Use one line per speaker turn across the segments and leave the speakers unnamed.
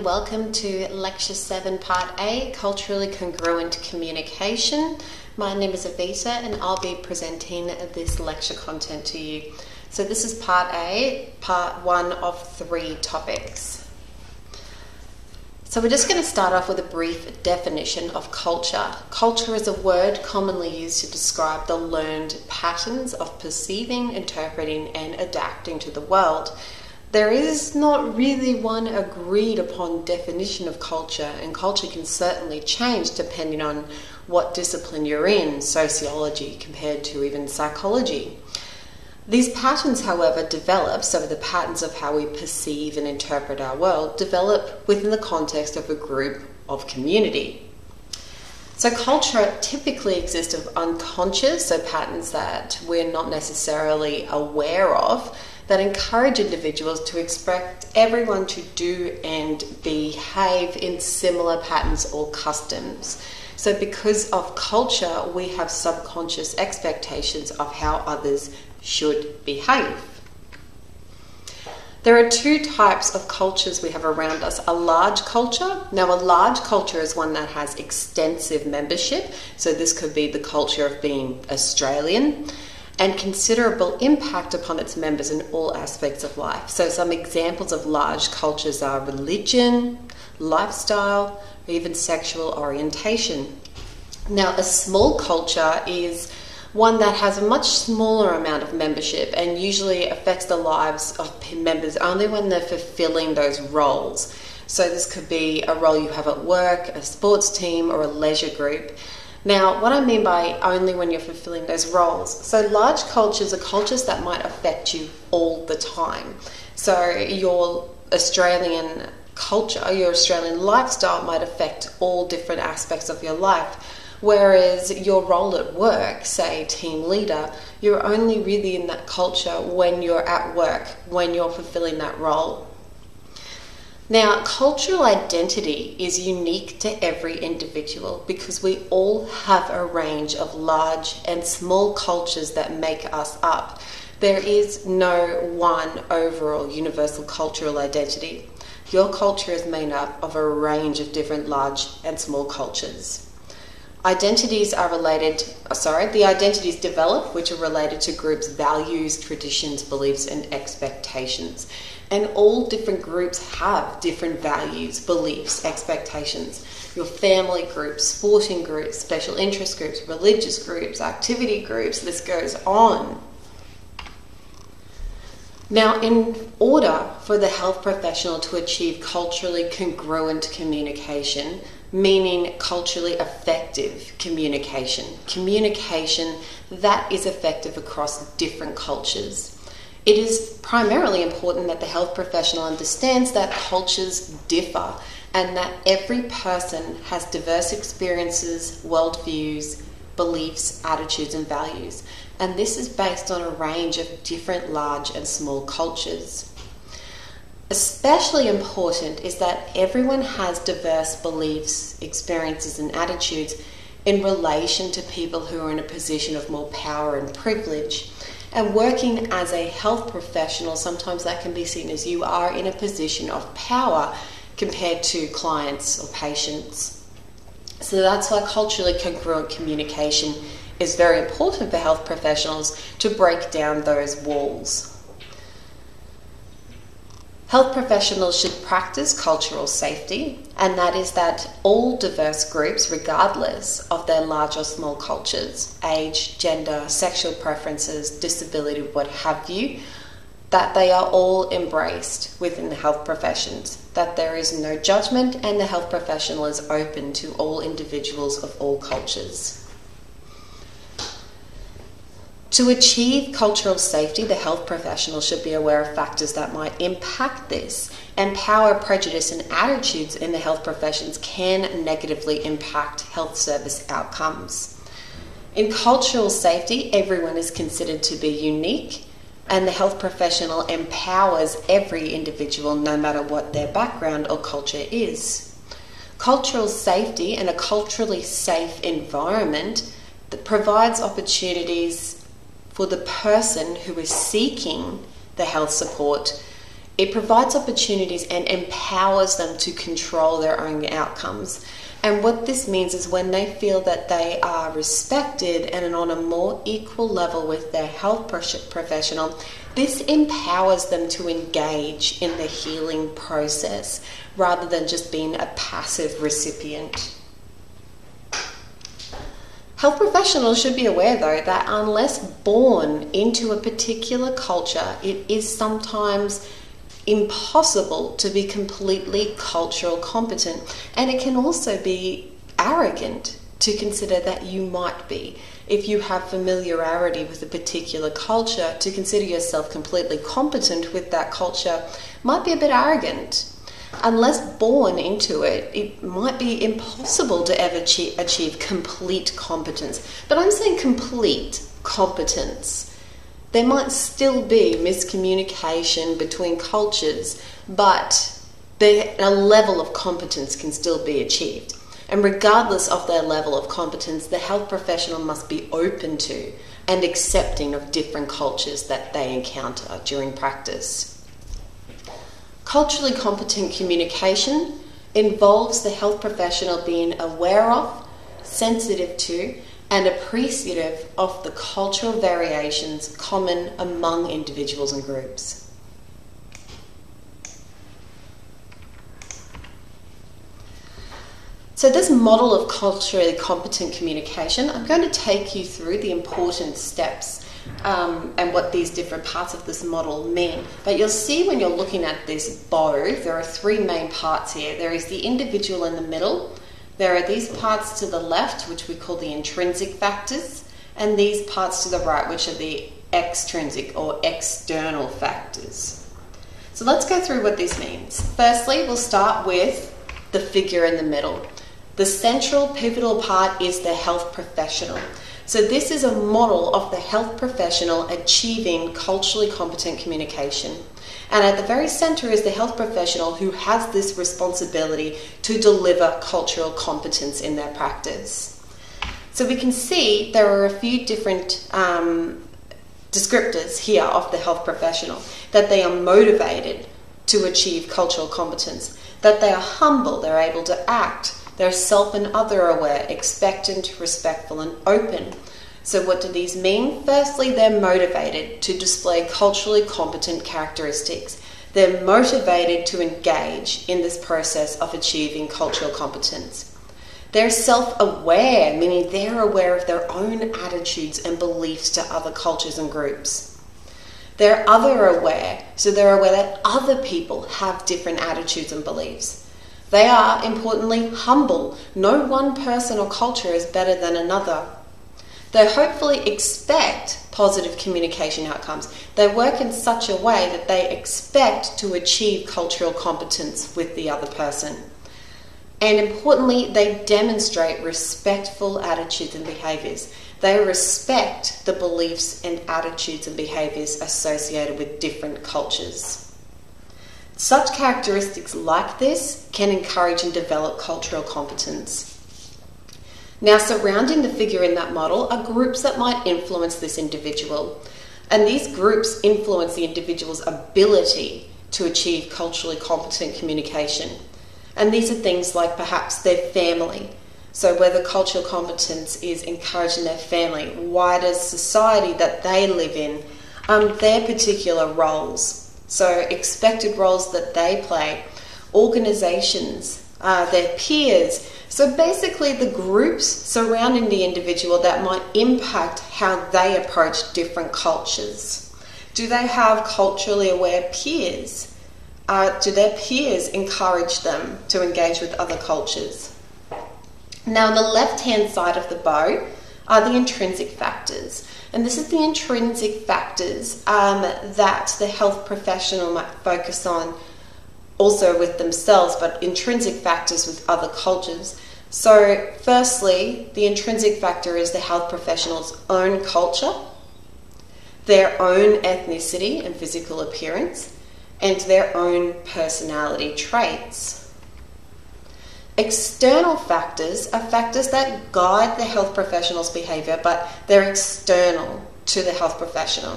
and welcome to Lecture 7, Part A Culturally Congruent Communication. My name is Avita and I'll be presenting this lecture content to you. So, this is Part A, Part 1 of three topics. So, we're just going to start off with a brief definition of culture. Culture is a word commonly used to describe the learned patterns of perceiving, interpreting, and adapting to the world there is not really one agreed upon definition of culture, and culture can certainly change depending on what discipline you're in, sociology compared to even psychology. These patterns, however, develop, so the patterns of how we perceive and interpret our world, develop within the context of a group of community. So, culture typically exists of unconscious, so patterns that we're not necessarily aware of, that encourage individuals to expect everyone to do and behave in similar patterns or customs. So, because of culture, we have subconscious expectations of how others should behave. There are two types of cultures we have around us a large culture. Now, a large culture is one that has extensive membership, so this could be the culture of being Australian and considerable impact upon its members in all aspects of life. So, some examples of large cultures are religion, lifestyle, or even sexual orientation. Now, a small culture is one that has a much smaller amount of membership and usually affects the lives of members only when they're fulfilling those roles. So, this could be a role you have at work, a sports team, or a leisure group. Now, what I mean by only when you're fulfilling those roles, so large cultures are cultures that might affect you all the time. So, your Australian culture, your Australian lifestyle might affect all different aspects of your life. Whereas your role at work, say team leader, you're only really in that culture when you're at work, when you're fulfilling that role. Now, cultural identity is unique to every individual because we all have a range of large and small cultures that make us up. There is no one overall universal cultural identity. Your culture is made up of a range of different large and small cultures. Identities are related, uh, sorry, the identities develop which are related to groups' values, traditions, beliefs, and expectations. And all different groups have different values, beliefs, expectations. Your family groups, sporting groups, special interest groups, religious groups, activity groups, this goes on. Now, in order for the health professional to achieve culturally congruent communication, meaning culturally effective communication, communication that is effective across different cultures, it is primarily important that the health professional understands that cultures differ and that every person has diverse experiences, worldviews, beliefs, attitudes, and values. And this is based on a range of different large and small cultures. Especially important is that everyone has diverse beliefs, experiences, and attitudes in relation to people who are in a position of more power and privilege. And working as a health professional, sometimes that can be seen as you are in a position of power compared to clients or patients. So that's why culturally congruent communication is very important for health professionals to break down those walls. Health professionals should practice cultural safety, and that is that all diverse groups, regardless of their large or small cultures, age, gender, sexual preferences, disability, what have you, that they are all embraced within the health professions, that there is no judgment, and the health professional is open to all individuals of all cultures. To achieve cultural safety, the health professional should be aware of factors that might impact this, and power, prejudice, and attitudes in the health professions can negatively impact health service outcomes. In cultural safety, everyone is considered to be unique, and the health professional empowers every individual no matter what their background or culture is. Cultural safety and a culturally safe environment that provides opportunities for the person who is seeking the health support it provides opportunities and empowers them to control their own outcomes. And what this means is when they feel that they are respected and on a more equal level with their health professional, this empowers them to engage in the healing process rather than just being a passive recipient. Health professionals should be aware, though, that unless born into a particular culture, it is sometimes impossible to be completely cultural competent. And it can also be arrogant to consider that you might be. If you have familiarity with a particular culture, to consider yourself completely competent with that culture might be a bit arrogant. Unless born into it, it might be impossible to ever achieve complete competence. But I'm saying complete competence there might still be miscommunication between cultures, but a level of competence can still be achieved. And regardless of their level of competence, the health professional must be open to and accepting of different cultures that they encounter during practice. Culturally competent communication involves the health professional being aware of, sensitive to, and appreciative of the cultural variations common among individuals and groups. So, this model of culturally competent communication, I'm going to take you through the important steps um, and what these different parts of this model mean. But you'll see when you're looking at this bow, there are three main parts here there is the individual in the middle, there are these parts to the left, which we call the intrinsic factors, and these parts to the right, which are the extrinsic or external factors. So let's go through what this means. Firstly, we'll start with the figure in the middle. The central pivotal part is the health professional. So, this is a model of the health professional achieving culturally competent communication. And at the very center is the health professional who has this responsibility to deliver cultural competence in their practice. So we can see there are a few different um, descriptors here of the health professional that they are motivated to achieve cultural competence, that they are humble, they're able to act, they're self and other aware, expectant, respectful, and open. So, what do these mean? Firstly, they're motivated to display culturally competent characteristics. They're motivated to engage in this process of achieving cultural competence. They're self aware, meaning they're aware of their own attitudes and beliefs to other cultures and groups. They're other aware, so they're aware that other people have different attitudes and beliefs. They are, importantly, humble. No one person or culture is better than another. They hopefully expect positive communication outcomes. They work in such a way that they expect to achieve cultural competence with the other person. And importantly, they demonstrate respectful attitudes and behaviours. They respect the beliefs and attitudes and behaviours associated with different cultures. Such characteristics like this can encourage and develop cultural competence. Now, surrounding the figure in that model are groups that might influence this individual. And these groups influence the individual's ability to achieve culturally competent communication. And these are things like perhaps their family. So, whether cultural competence is encouraging their family, wider society that they live in, um, their particular roles. So, expected roles that they play, organisations, uh, their peers, so basically, the groups surrounding the individual that might impact how they approach different cultures. Do they have culturally aware peers? Uh, do their peers encourage them to engage with other cultures? Now, on the left hand side of the bow are the intrinsic factors. And this is the intrinsic factors um, that the health professional might focus on also with themselves, but intrinsic factors with other cultures. So, firstly, the intrinsic factor is the health professional's own culture, their own ethnicity and physical appearance, and their own personality traits. External factors are factors that guide the health professional's behaviour, but they're external to the health professional.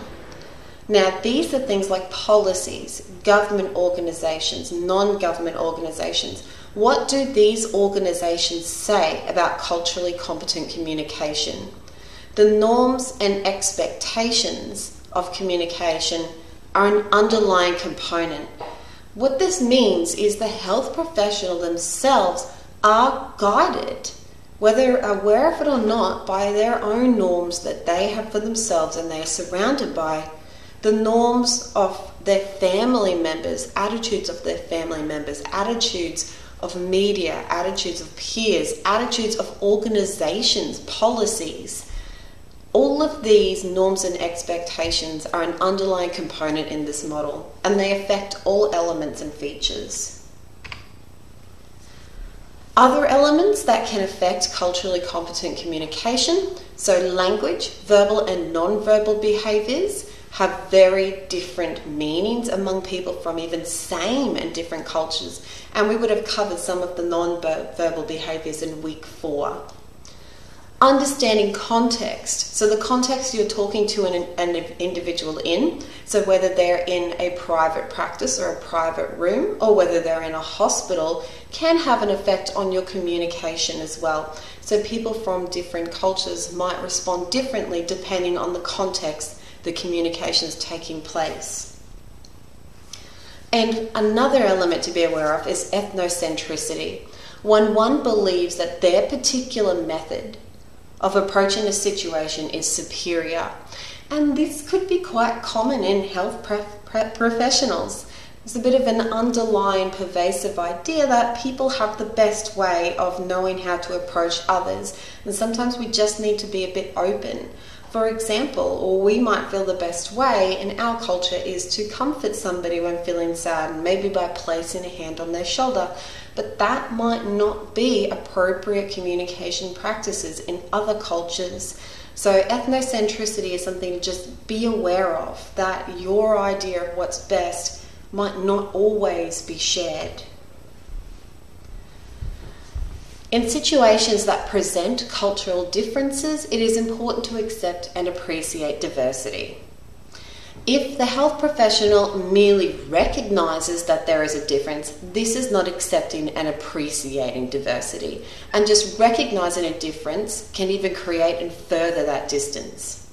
Now, these are things like policies, government organisations, non government organisations. What do these organisations say about culturally competent communication? The norms and expectations of communication are an underlying component. What this means is the health professional themselves are guided, whether aware of it or not, by their own norms that they have for themselves and they are surrounded by the norms of their family members, attitudes of their family members, attitudes of media, attitudes of peers, attitudes of organizations, policies. All of these norms and expectations are an underlying component in this model, and they affect all elements and features. Other elements that can affect culturally competent communication so, language, verbal and non verbal behaviours, have very different meanings among people from even same and different cultures. And we would have covered some of the non verbal behaviours in week four. Understanding context. So, the context you're talking to an, an individual in, so whether they're in a private practice or a private room, or whether they're in a hospital, can have an effect on your communication as well. So, people from different cultures might respond differently depending on the context the communication is taking place. And another element to be aware of is ethnocentricity. When one believes that their particular method of approaching a situation is superior, and this could be quite common in health professionals. There's a bit of an underlying pervasive idea that people have the best way of knowing how to approach others, and sometimes we just need to be a bit open for example, or we might feel the best way in our culture is to comfort somebody when feeling sad, maybe by placing a hand on their shoulder. But that might not be appropriate communication practices in other cultures. So, ethnocentricity is something to just be aware of that your idea of what's best might not always be shared. In situations that present cultural differences, it is important to accept and appreciate diversity. If the health professional merely recognises that there is a difference, this is not accepting and appreciating diversity. And just recognising a difference can even create and further that distance.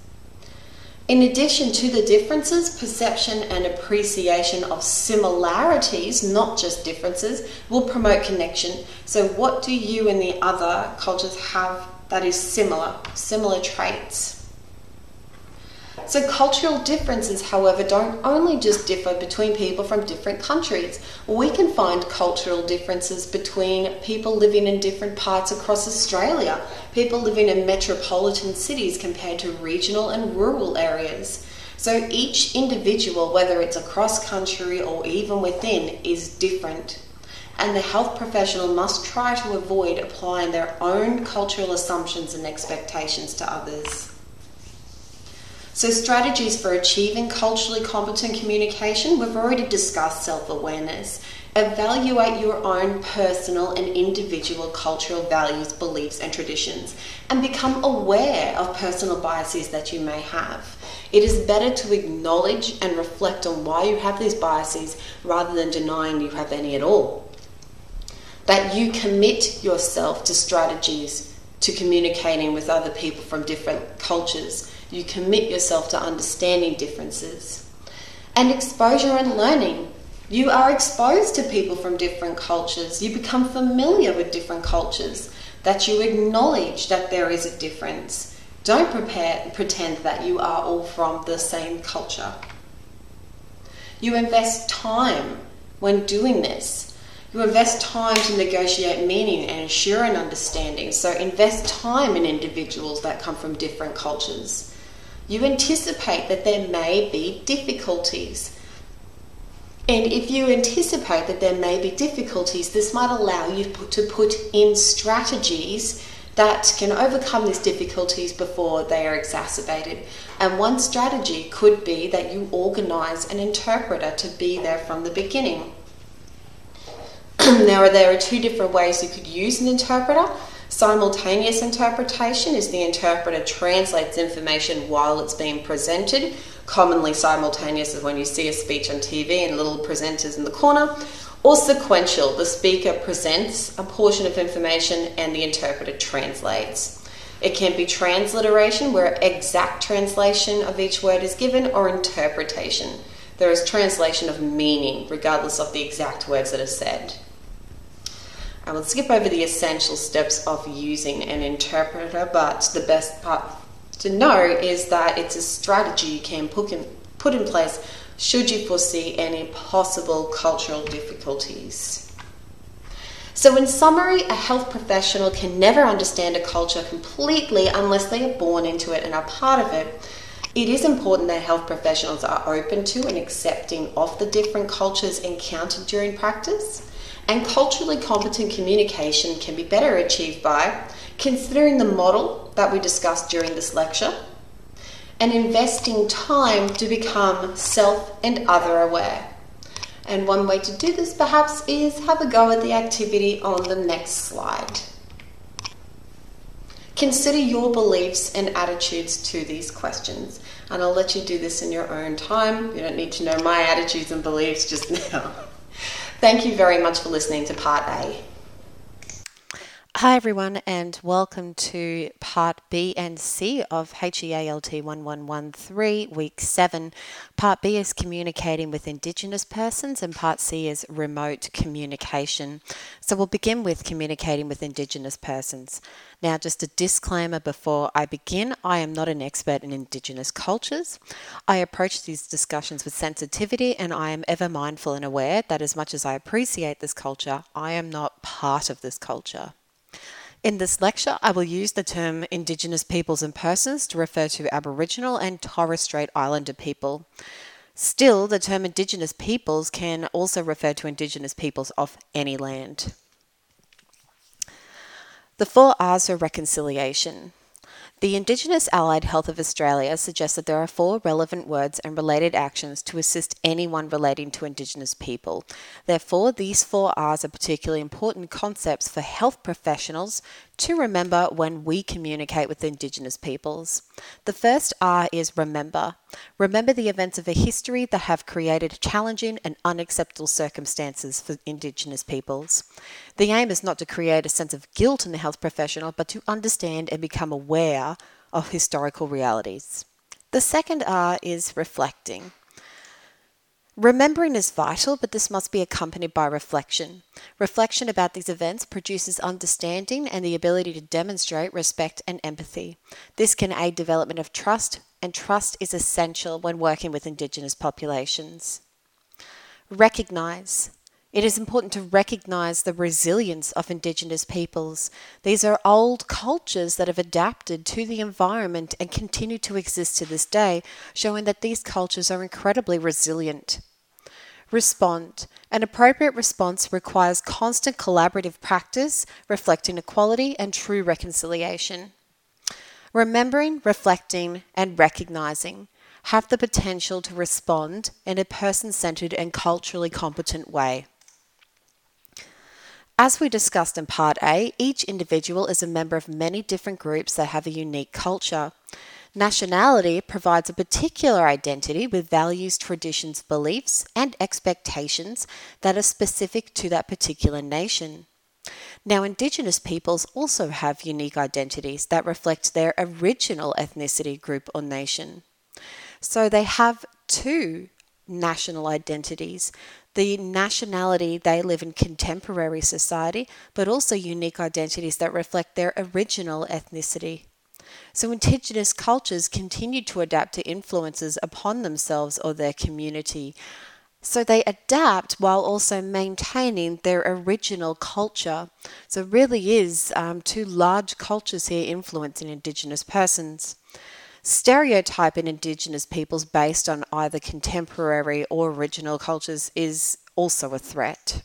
In addition to the differences, perception and appreciation of similarities, not just differences, will promote connection. So, what do you and the other cultures have that is similar, similar traits? So, cultural differences, however, don't only just differ between people from different countries. We can find cultural differences between people living in different parts across Australia, people living in metropolitan cities compared to regional and rural areas. So, each individual, whether it's across country or even within, is different and the health professional must try to avoid applying their own cultural assumptions and expectations to others. So, strategies for achieving culturally competent communication, we've already discussed self awareness. Evaluate your own personal and individual cultural values, beliefs, and traditions, and become aware of personal biases that you may have. It is better to acknowledge and reflect on why you have these biases rather than denying you have any at all. That you commit yourself to strategies to communicating with other people from different cultures you commit yourself to understanding differences. And exposure and learning. You are exposed to people from different cultures. You become familiar with different cultures. That you acknowledge that there is a difference. Don't prepare, pretend that you are all from the same culture. You invest time when doing this. You invest time to negotiate meaning and ensure an understanding. So invest time in individuals that come from different cultures you anticipate that there may be difficulties. And if you anticipate that there may be difficulties, this might allow you to put in strategies that can overcome these difficulties before they are exacerbated. And one strategy could be that you organise an interpreter to be there from the beginning. now, there are two different ways you could use an interpreter. Simultaneous interpretation is the interpreter translates information while it's being presented. commonly simultaneous is when you see a speech on TV and little presenters in the corner, or sequential, the speaker presents a portion of information and the interpreter translates. It can be transliteration, where exact translation of each word is given, or interpretation. There is translation of meaning, regardless of the exact words that are said. I will skip over the essential steps of using an interpreter, but the best part to know is that it's a strategy you can put in, place should you foresee any possible cultural difficulties. So, in summary, a health professional can never understand a culture completely unless they are born into it and are part of it. It is important that health professionals are open to and accepting of the different cultures encountered during practice. And culturally competent communication can be better achieved by considering the model that we discussed during this lecture and investing time to become self and other aware. And one way to do this perhaps is have a go at the activity on the next slide. Consider your beliefs and attitudes to these questions. And I'll let you do this in your own time. You don't need to know my attitudes and beliefs just now. Thank you very much for listening to part A.
Hi, everyone, and welcome to part B and C of HEALT 1113, week 7. Part B is communicating with Indigenous persons, and part C is remote communication. So, we'll begin with communicating with Indigenous persons. Now, just a disclaimer before I begin I am not an expert in Indigenous cultures. I approach these discussions with sensitivity, and I am ever mindful and aware that as much as I appreciate this culture, I am not part of this culture. In this lecture, I will use the term Indigenous peoples and persons to refer to Aboriginal and Torres Strait Islander people. Still, the term Indigenous peoples can also refer to Indigenous peoples of any land. The four R's for reconciliation. The Indigenous Allied Health of Australia suggests that there are four relevant words and related actions to assist anyone relating to Indigenous people. Therefore, these four R's are particularly important concepts for health professionals to remember when we communicate with Indigenous peoples. The first R is remember. Remember the events of a history that have created challenging and unacceptable circumstances for Indigenous peoples. The aim is not to create a sense of guilt in the health professional, but to understand and become aware of historical realities. The second R is reflecting. Remembering is vital, but this must be accompanied by reflection. Reflection about these events produces understanding and the ability to demonstrate respect and empathy. This can aid development of trust, and trust is essential when working with Indigenous populations. Recognize. It is important to recognize the resilience of Indigenous peoples. These are old cultures that have adapted to the environment and continue to exist to this day, showing that these cultures are incredibly resilient. Respond. An appropriate response requires constant collaborative practice, reflecting equality and true reconciliation. Remembering, reflecting, and recognizing have the potential to respond in a person centered and culturally competent way. As we discussed in Part A, each individual is a member of many different groups that have a unique culture. Nationality provides a particular identity with values, traditions, beliefs, and expectations that are specific to that particular nation. Now, Indigenous peoples also have unique identities that reflect their original ethnicity, group, or nation. So they have two national identities the nationality they live in contemporary society, but also unique identities that reflect their original ethnicity. So, Indigenous cultures continue to adapt to influences upon themselves or their community. So, they adapt while also maintaining their original culture. So, really is um, two large cultures here influencing Indigenous persons. Stereotyping Indigenous peoples based on either contemporary or original cultures is also a threat.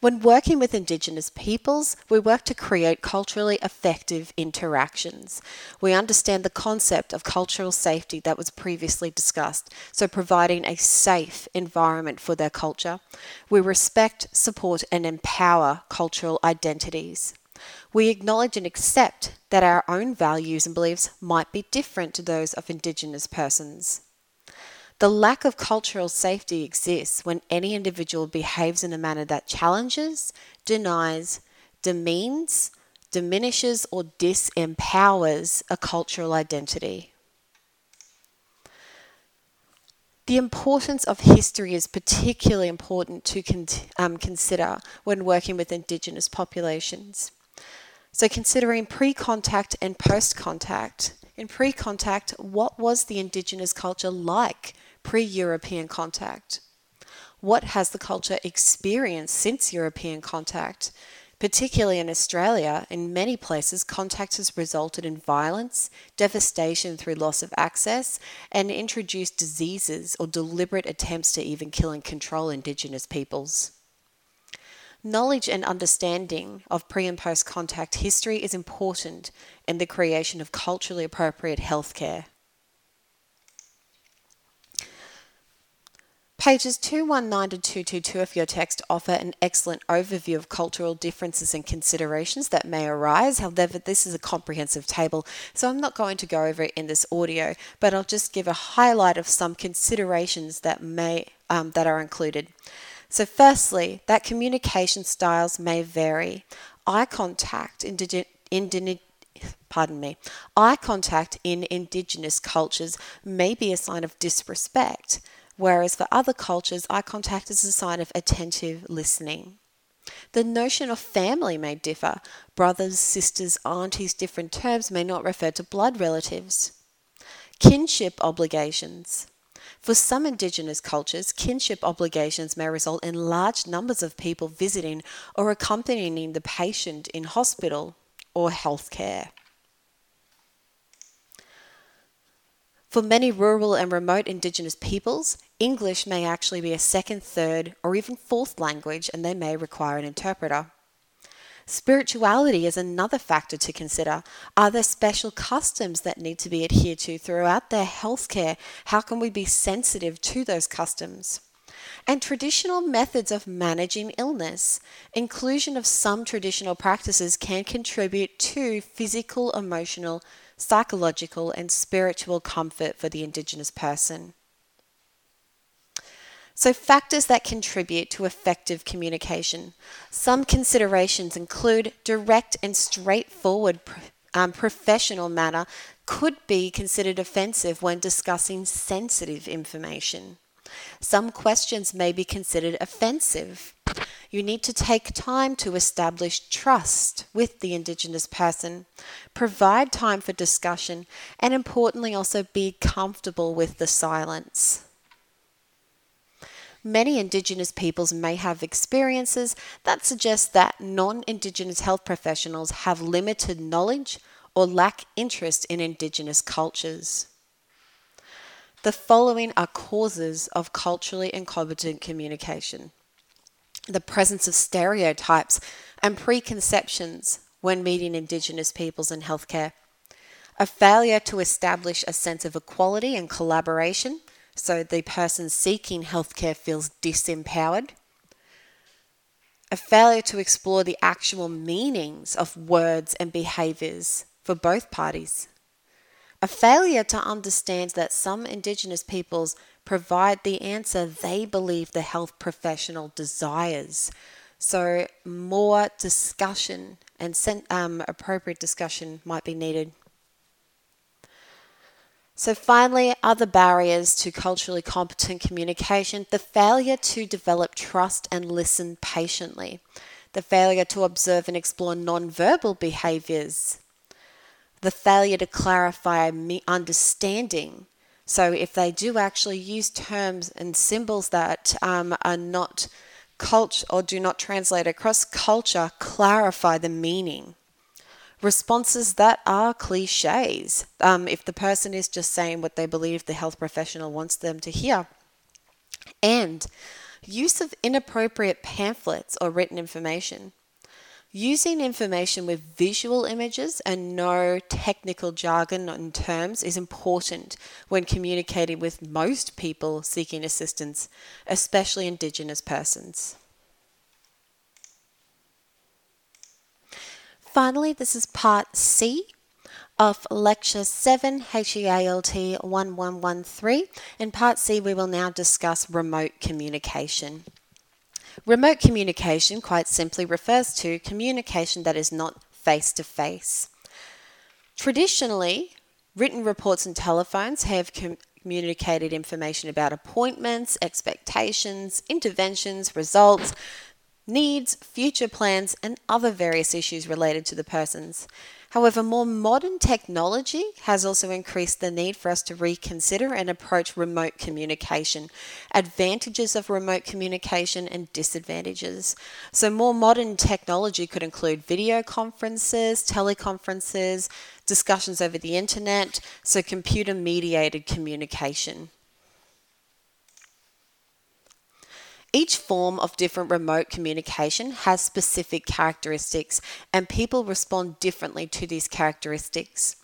When working with Indigenous peoples, we work to create culturally effective interactions. We understand the concept of cultural safety that was previously discussed, so providing a safe environment for their culture. We respect, support, and empower cultural identities. We acknowledge and accept that our own values and beliefs might be different to those of Indigenous persons. The lack of cultural safety exists when any individual behaves in a manner that challenges, denies, demeans, diminishes, or disempowers a cultural identity. The importance of history is particularly important to con- um, consider when working with Indigenous populations. So, considering pre contact and post contact. In pre contact, what was the Indigenous culture like pre European contact? What has the culture experienced since European contact? Particularly in Australia, in many places, contact has resulted in violence, devastation through loss of access, and introduced diseases or deliberate attempts to even kill and control Indigenous peoples. Knowledge and understanding of pre and post contact history is important in the creation of culturally appropriate healthcare. Pages 219 to 222 of your text offer an excellent overview of cultural differences and considerations that may arise. However, this is a comprehensive table, so I'm not going to go over it in this audio, but I'll just give a highlight of some considerations that may um, that are included. So, firstly, that communication styles may vary. Eye contact in pardon me, eye contact in indigenous cultures may be a sign of disrespect whereas for other cultures, eye contact is a sign of attentive listening. The notion of family may differ. Brothers, sisters, aunties, different terms may not refer to blood relatives. Kinship obligations. For some Indigenous cultures, kinship obligations may result in large numbers of people visiting or accompanying the patient in hospital or healthcare. For many rural and remote Indigenous peoples, English may actually be a second, third, or even fourth language, and they may require an interpreter. Spirituality is another factor to consider. Are there special customs that need to be adhered to throughout their healthcare? How can we be sensitive to those customs? And traditional methods of managing illness. Inclusion of some traditional practices can contribute to physical, emotional, psychological, and spiritual comfort for the Indigenous person. So, factors that contribute to effective communication. Some considerations include direct and straightforward um, professional manner could be considered offensive when discussing sensitive information. Some questions may be considered offensive. You need to take time to establish trust with the Indigenous person, provide time for discussion, and importantly, also be comfortable with the silence. Many Indigenous peoples may have experiences that suggest that non Indigenous health professionals have limited knowledge or lack interest in Indigenous cultures. The following are causes of culturally incompetent communication. The presence of stereotypes and preconceptions when meeting Indigenous peoples in healthcare, a failure to establish a sense of equality and collaboration so the person seeking healthcare feels disempowered, a failure to explore the actual meanings of words and behaviours for both parties, a failure to understand that some Indigenous peoples provide the answer they believe the health professional desires. So, more discussion and um, appropriate discussion might be needed. So, finally, other barriers to culturally competent communication the failure to develop trust and listen patiently, the failure to observe and explore non-verbal behaviors, the failure to clarify understanding so if they do actually use terms and symbols that um, are not cult or do not translate across culture, clarify the meaning. Responses that are cliches, um, if the person is just saying what they believe the health professional wants them to hear. And use of inappropriate pamphlets or written information. Using information with visual images and no technical jargon and terms is important when communicating with most people seeking assistance, especially Indigenous persons. Finally, this is part C of lecture 7 HEALT 1113. In part C, we will now discuss remote communication. Remote communication, quite simply, refers to communication that is not face to face. Traditionally, written reports and telephones have com- communicated information about appointments, expectations, interventions, results, needs, future plans, and other various issues related to the persons. However, more modern technology has also increased the need for us to reconsider and approach remote communication, advantages of remote communication and disadvantages. So, more modern technology could include video conferences, teleconferences, discussions over the internet, so computer mediated communication. Each form of different remote communication has specific characteristics, and people respond differently to these characteristics.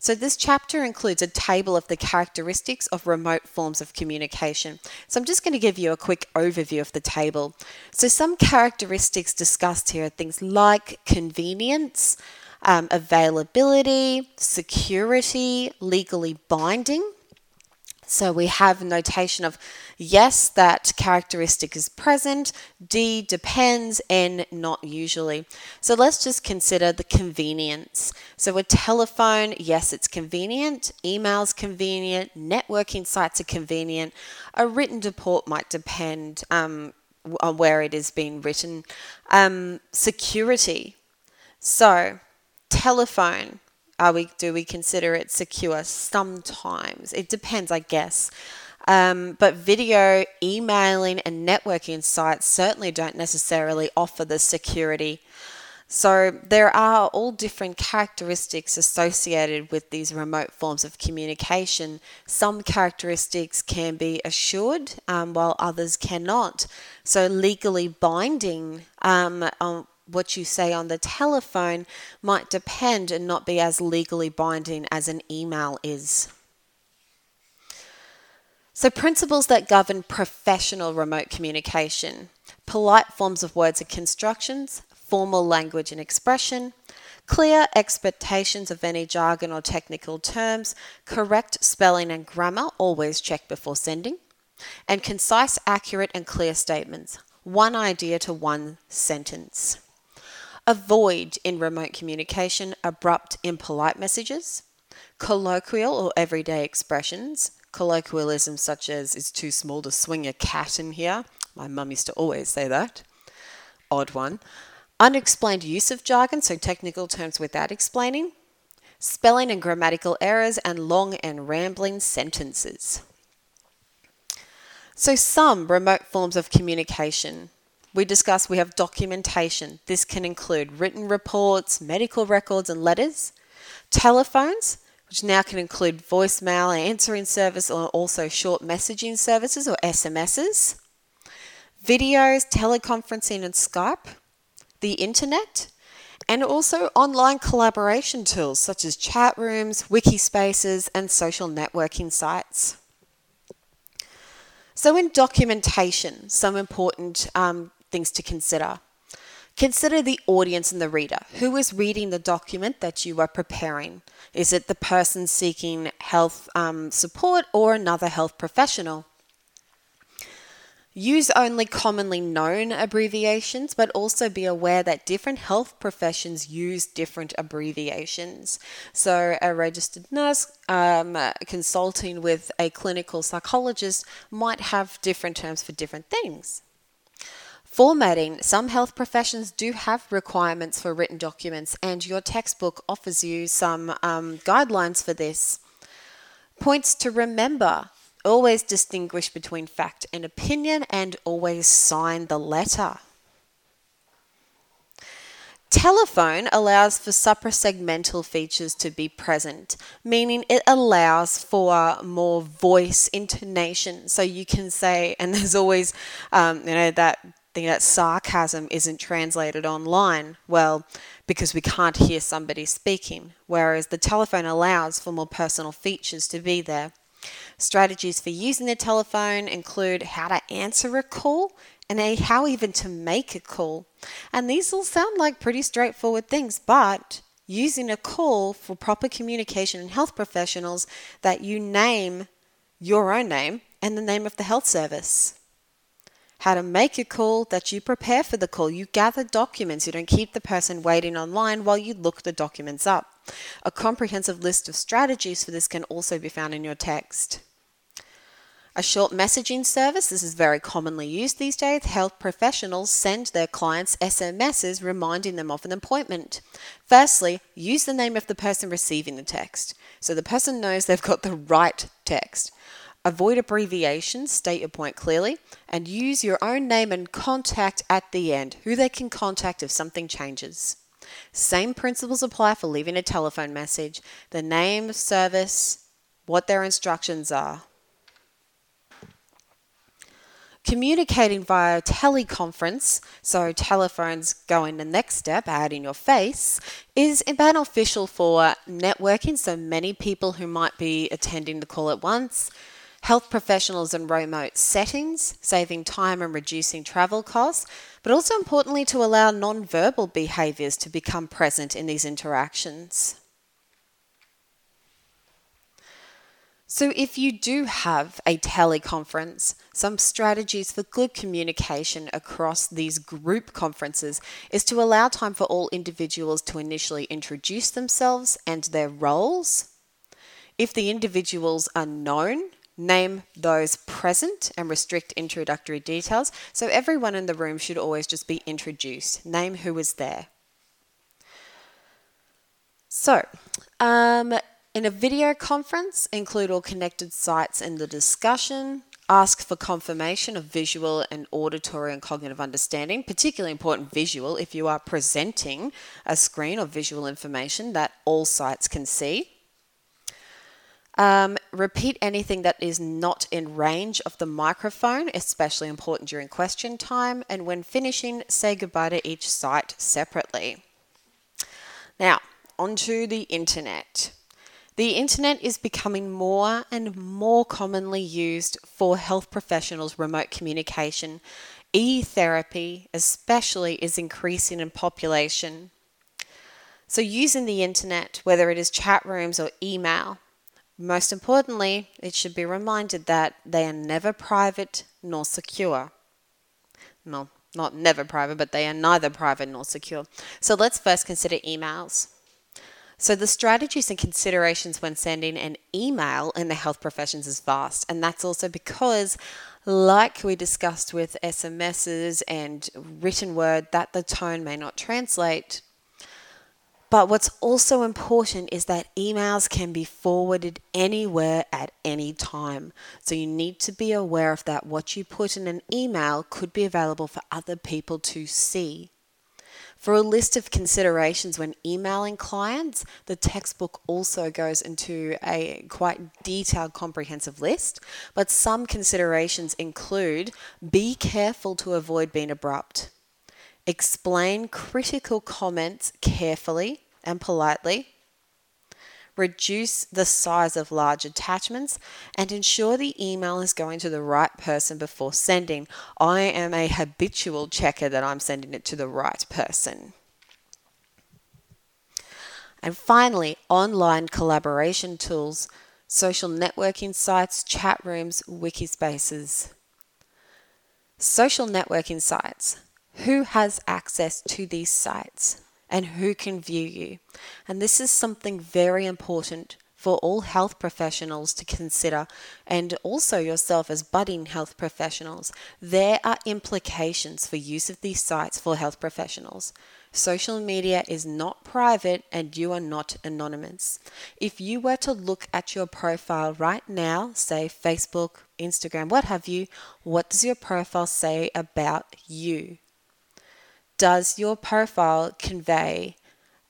So, this chapter includes a table of the characteristics of remote forms of communication. So, I'm just going to give you a quick overview of the table. So, some characteristics discussed here are things like convenience, um, availability, security, legally binding. So we have notation of yes, that characteristic is present, D depends, N not usually. So let's just consider the convenience. So a telephone, yes, it's convenient, email's convenient, networking sites are convenient. A written report might depend um, on where it is being written. Um, security. So telephone, are we do we consider it secure? Sometimes it depends, I guess. Um, but video, emailing, and networking sites certainly don't necessarily offer the security. So there are all different characteristics associated with these remote forms of communication. Some characteristics can be assured, um, while others cannot. So legally binding um, what you say on the telephone might depend and not be as legally binding as an email is. So, principles that govern professional remote communication polite forms of words and constructions, formal language and expression, clear expectations of any jargon or technical terms, correct spelling and grammar, always check before sending, and concise, accurate, and clear statements. One idea to one sentence. Avoid in remote communication abrupt, impolite messages, colloquial or everyday expressions, colloquialisms such as it's too small to swing a cat in here. My mum used to always say that. Odd one. Unexplained use of jargon, so technical terms without explaining. Spelling and grammatical errors, and long and rambling sentences. So, some remote forms of communication we discuss we have documentation. This can include written reports, medical records, and letters, telephones, which now can include voicemail, answering service, or also short messaging services or SMSs, videos, teleconferencing, and Skype, the internet, and also online collaboration tools such as chat rooms, wiki spaces, and social networking sites. So, in documentation, some important um, things to consider. Consider the audience and the reader. Who is reading the document that you are preparing? Is it the person seeking health um, support or another health professional? Use only commonly known abbreviations, but also be aware that different health professions use different abbreviations. So, a registered nurse um, consulting with a clinical psychologist might have different terms for different things. Formatting. Some health professions do have requirements for written documents, and your textbook offers you some um, guidelines for this. Points to remember always distinguish between fact and opinion, and always sign the letter. Telephone allows for suprasegmental features to be present, meaning it allows for more voice intonation. So you can say, and there's always, um, you know, that thing that sarcasm isn't translated online. Well, because we can't hear somebody speaking, whereas the telephone allows for more personal features to be there. Strategies for using the telephone include how to answer a call and how even to make a call. And these all sound like pretty straightforward things, but using a call for proper communication in health professionals that you name your own name and the name of the health service. How to make a call, that you prepare for the call. You gather documents. You don't keep the person waiting online while you look the documents up. A comprehensive list of strategies for this can also be found in your text. A short messaging service, this is very commonly used these days. Health professionals send their clients SMSs reminding them of an appointment. Firstly, use the name of the person receiving the text so the person knows they've got the right text. Avoid abbreviations, state your point clearly, and use your own name and contact at the end, who they can contact if something changes. Same principles apply for leaving a telephone message the name, service, what their instructions are. Communicating via teleconference, so telephones going the next step, out in your face, is beneficial for networking, so many people who might be attending the call at once, health professionals in remote settings, saving time and reducing travel costs, but also importantly to allow non-verbal behaviours to become present in these interactions. So, if you do have a teleconference, some strategies for good communication across these group conferences is to allow time for all individuals to initially introduce themselves and their roles. If the individuals are known, name those present and restrict introductory details. So, everyone in the room should always just be introduced, name who is there. So, um, in a video conference, include all connected sites in the discussion. Ask for confirmation of visual and auditory and cognitive understanding, particularly important visual if you are presenting a screen or visual information that all sites can see. Um, repeat anything that is not in range of the microphone, especially important during question time. And when finishing, say goodbye to each site separately. Now, onto the internet. The internet is becoming more and more commonly used for health professionals' remote communication. E therapy, especially, is increasing in population. So, using the internet, whether it is chat rooms or email, most importantly, it should be reminded that they are never private nor secure. No, not never private, but they are neither private nor secure. So, let's first consider emails. So, the strategies and considerations when sending an email in the health professions is vast, and that's also because, like we discussed with SMSs and written word, that the tone may not translate. But what's also important is that emails can be forwarded anywhere at any time. So you need to be aware of that. What you put in an email could be available for other people to see. For a list of considerations when emailing clients, the textbook also goes into a quite detailed, comprehensive list. But some considerations include be careful to avoid being abrupt, explain critical comments carefully and politely reduce the size of large attachments, and ensure the email is going to the right person before sending. I am a habitual checker that I'm sending it to the right person. And finally, online collaboration tools, social networking sites, chat rooms, wiki spaces. Social networking sites. Who has access to these sites? and who can view you. And this is something very important for all health professionals to consider and also yourself as budding health professionals. There are implications for use of these sites for health professionals. Social media is not private and you are not anonymous. If you were to look at your profile right now, say Facebook, Instagram, what have you, what does your profile say about you? Does your profile convey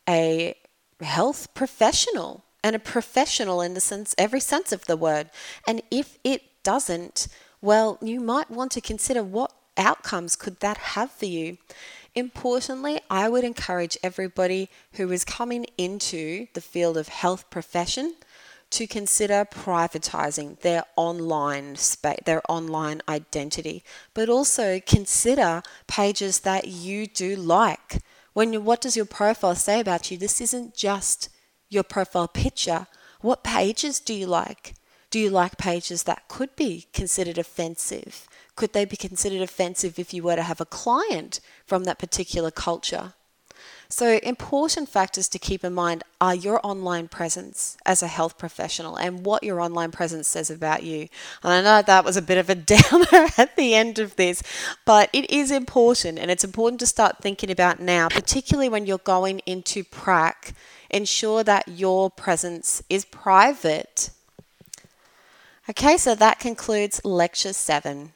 a health professional and a professional in the sense every sense of the word? And if it doesn't well you might want to consider what outcomes could that have for you. Importantly i would encourage everybody who is coming into the field of health profession to consider privatizing their online space, their online identity, but also consider pages that you do like. When you, what does your profile say about you? This isn't just your profile picture. What pages do you like? Do you like pages that could be considered offensive? Could they be considered offensive if you were to have a client from that particular culture? So, important factors to keep in mind are your online presence as a health professional and what your online presence says about you. And I know that was a bit of a downer at the end of this, but it is important and it's important to start thinking about now, particularly when you're going into prac. Ensure that your presence is private. Okay, so that concludes lecture seven.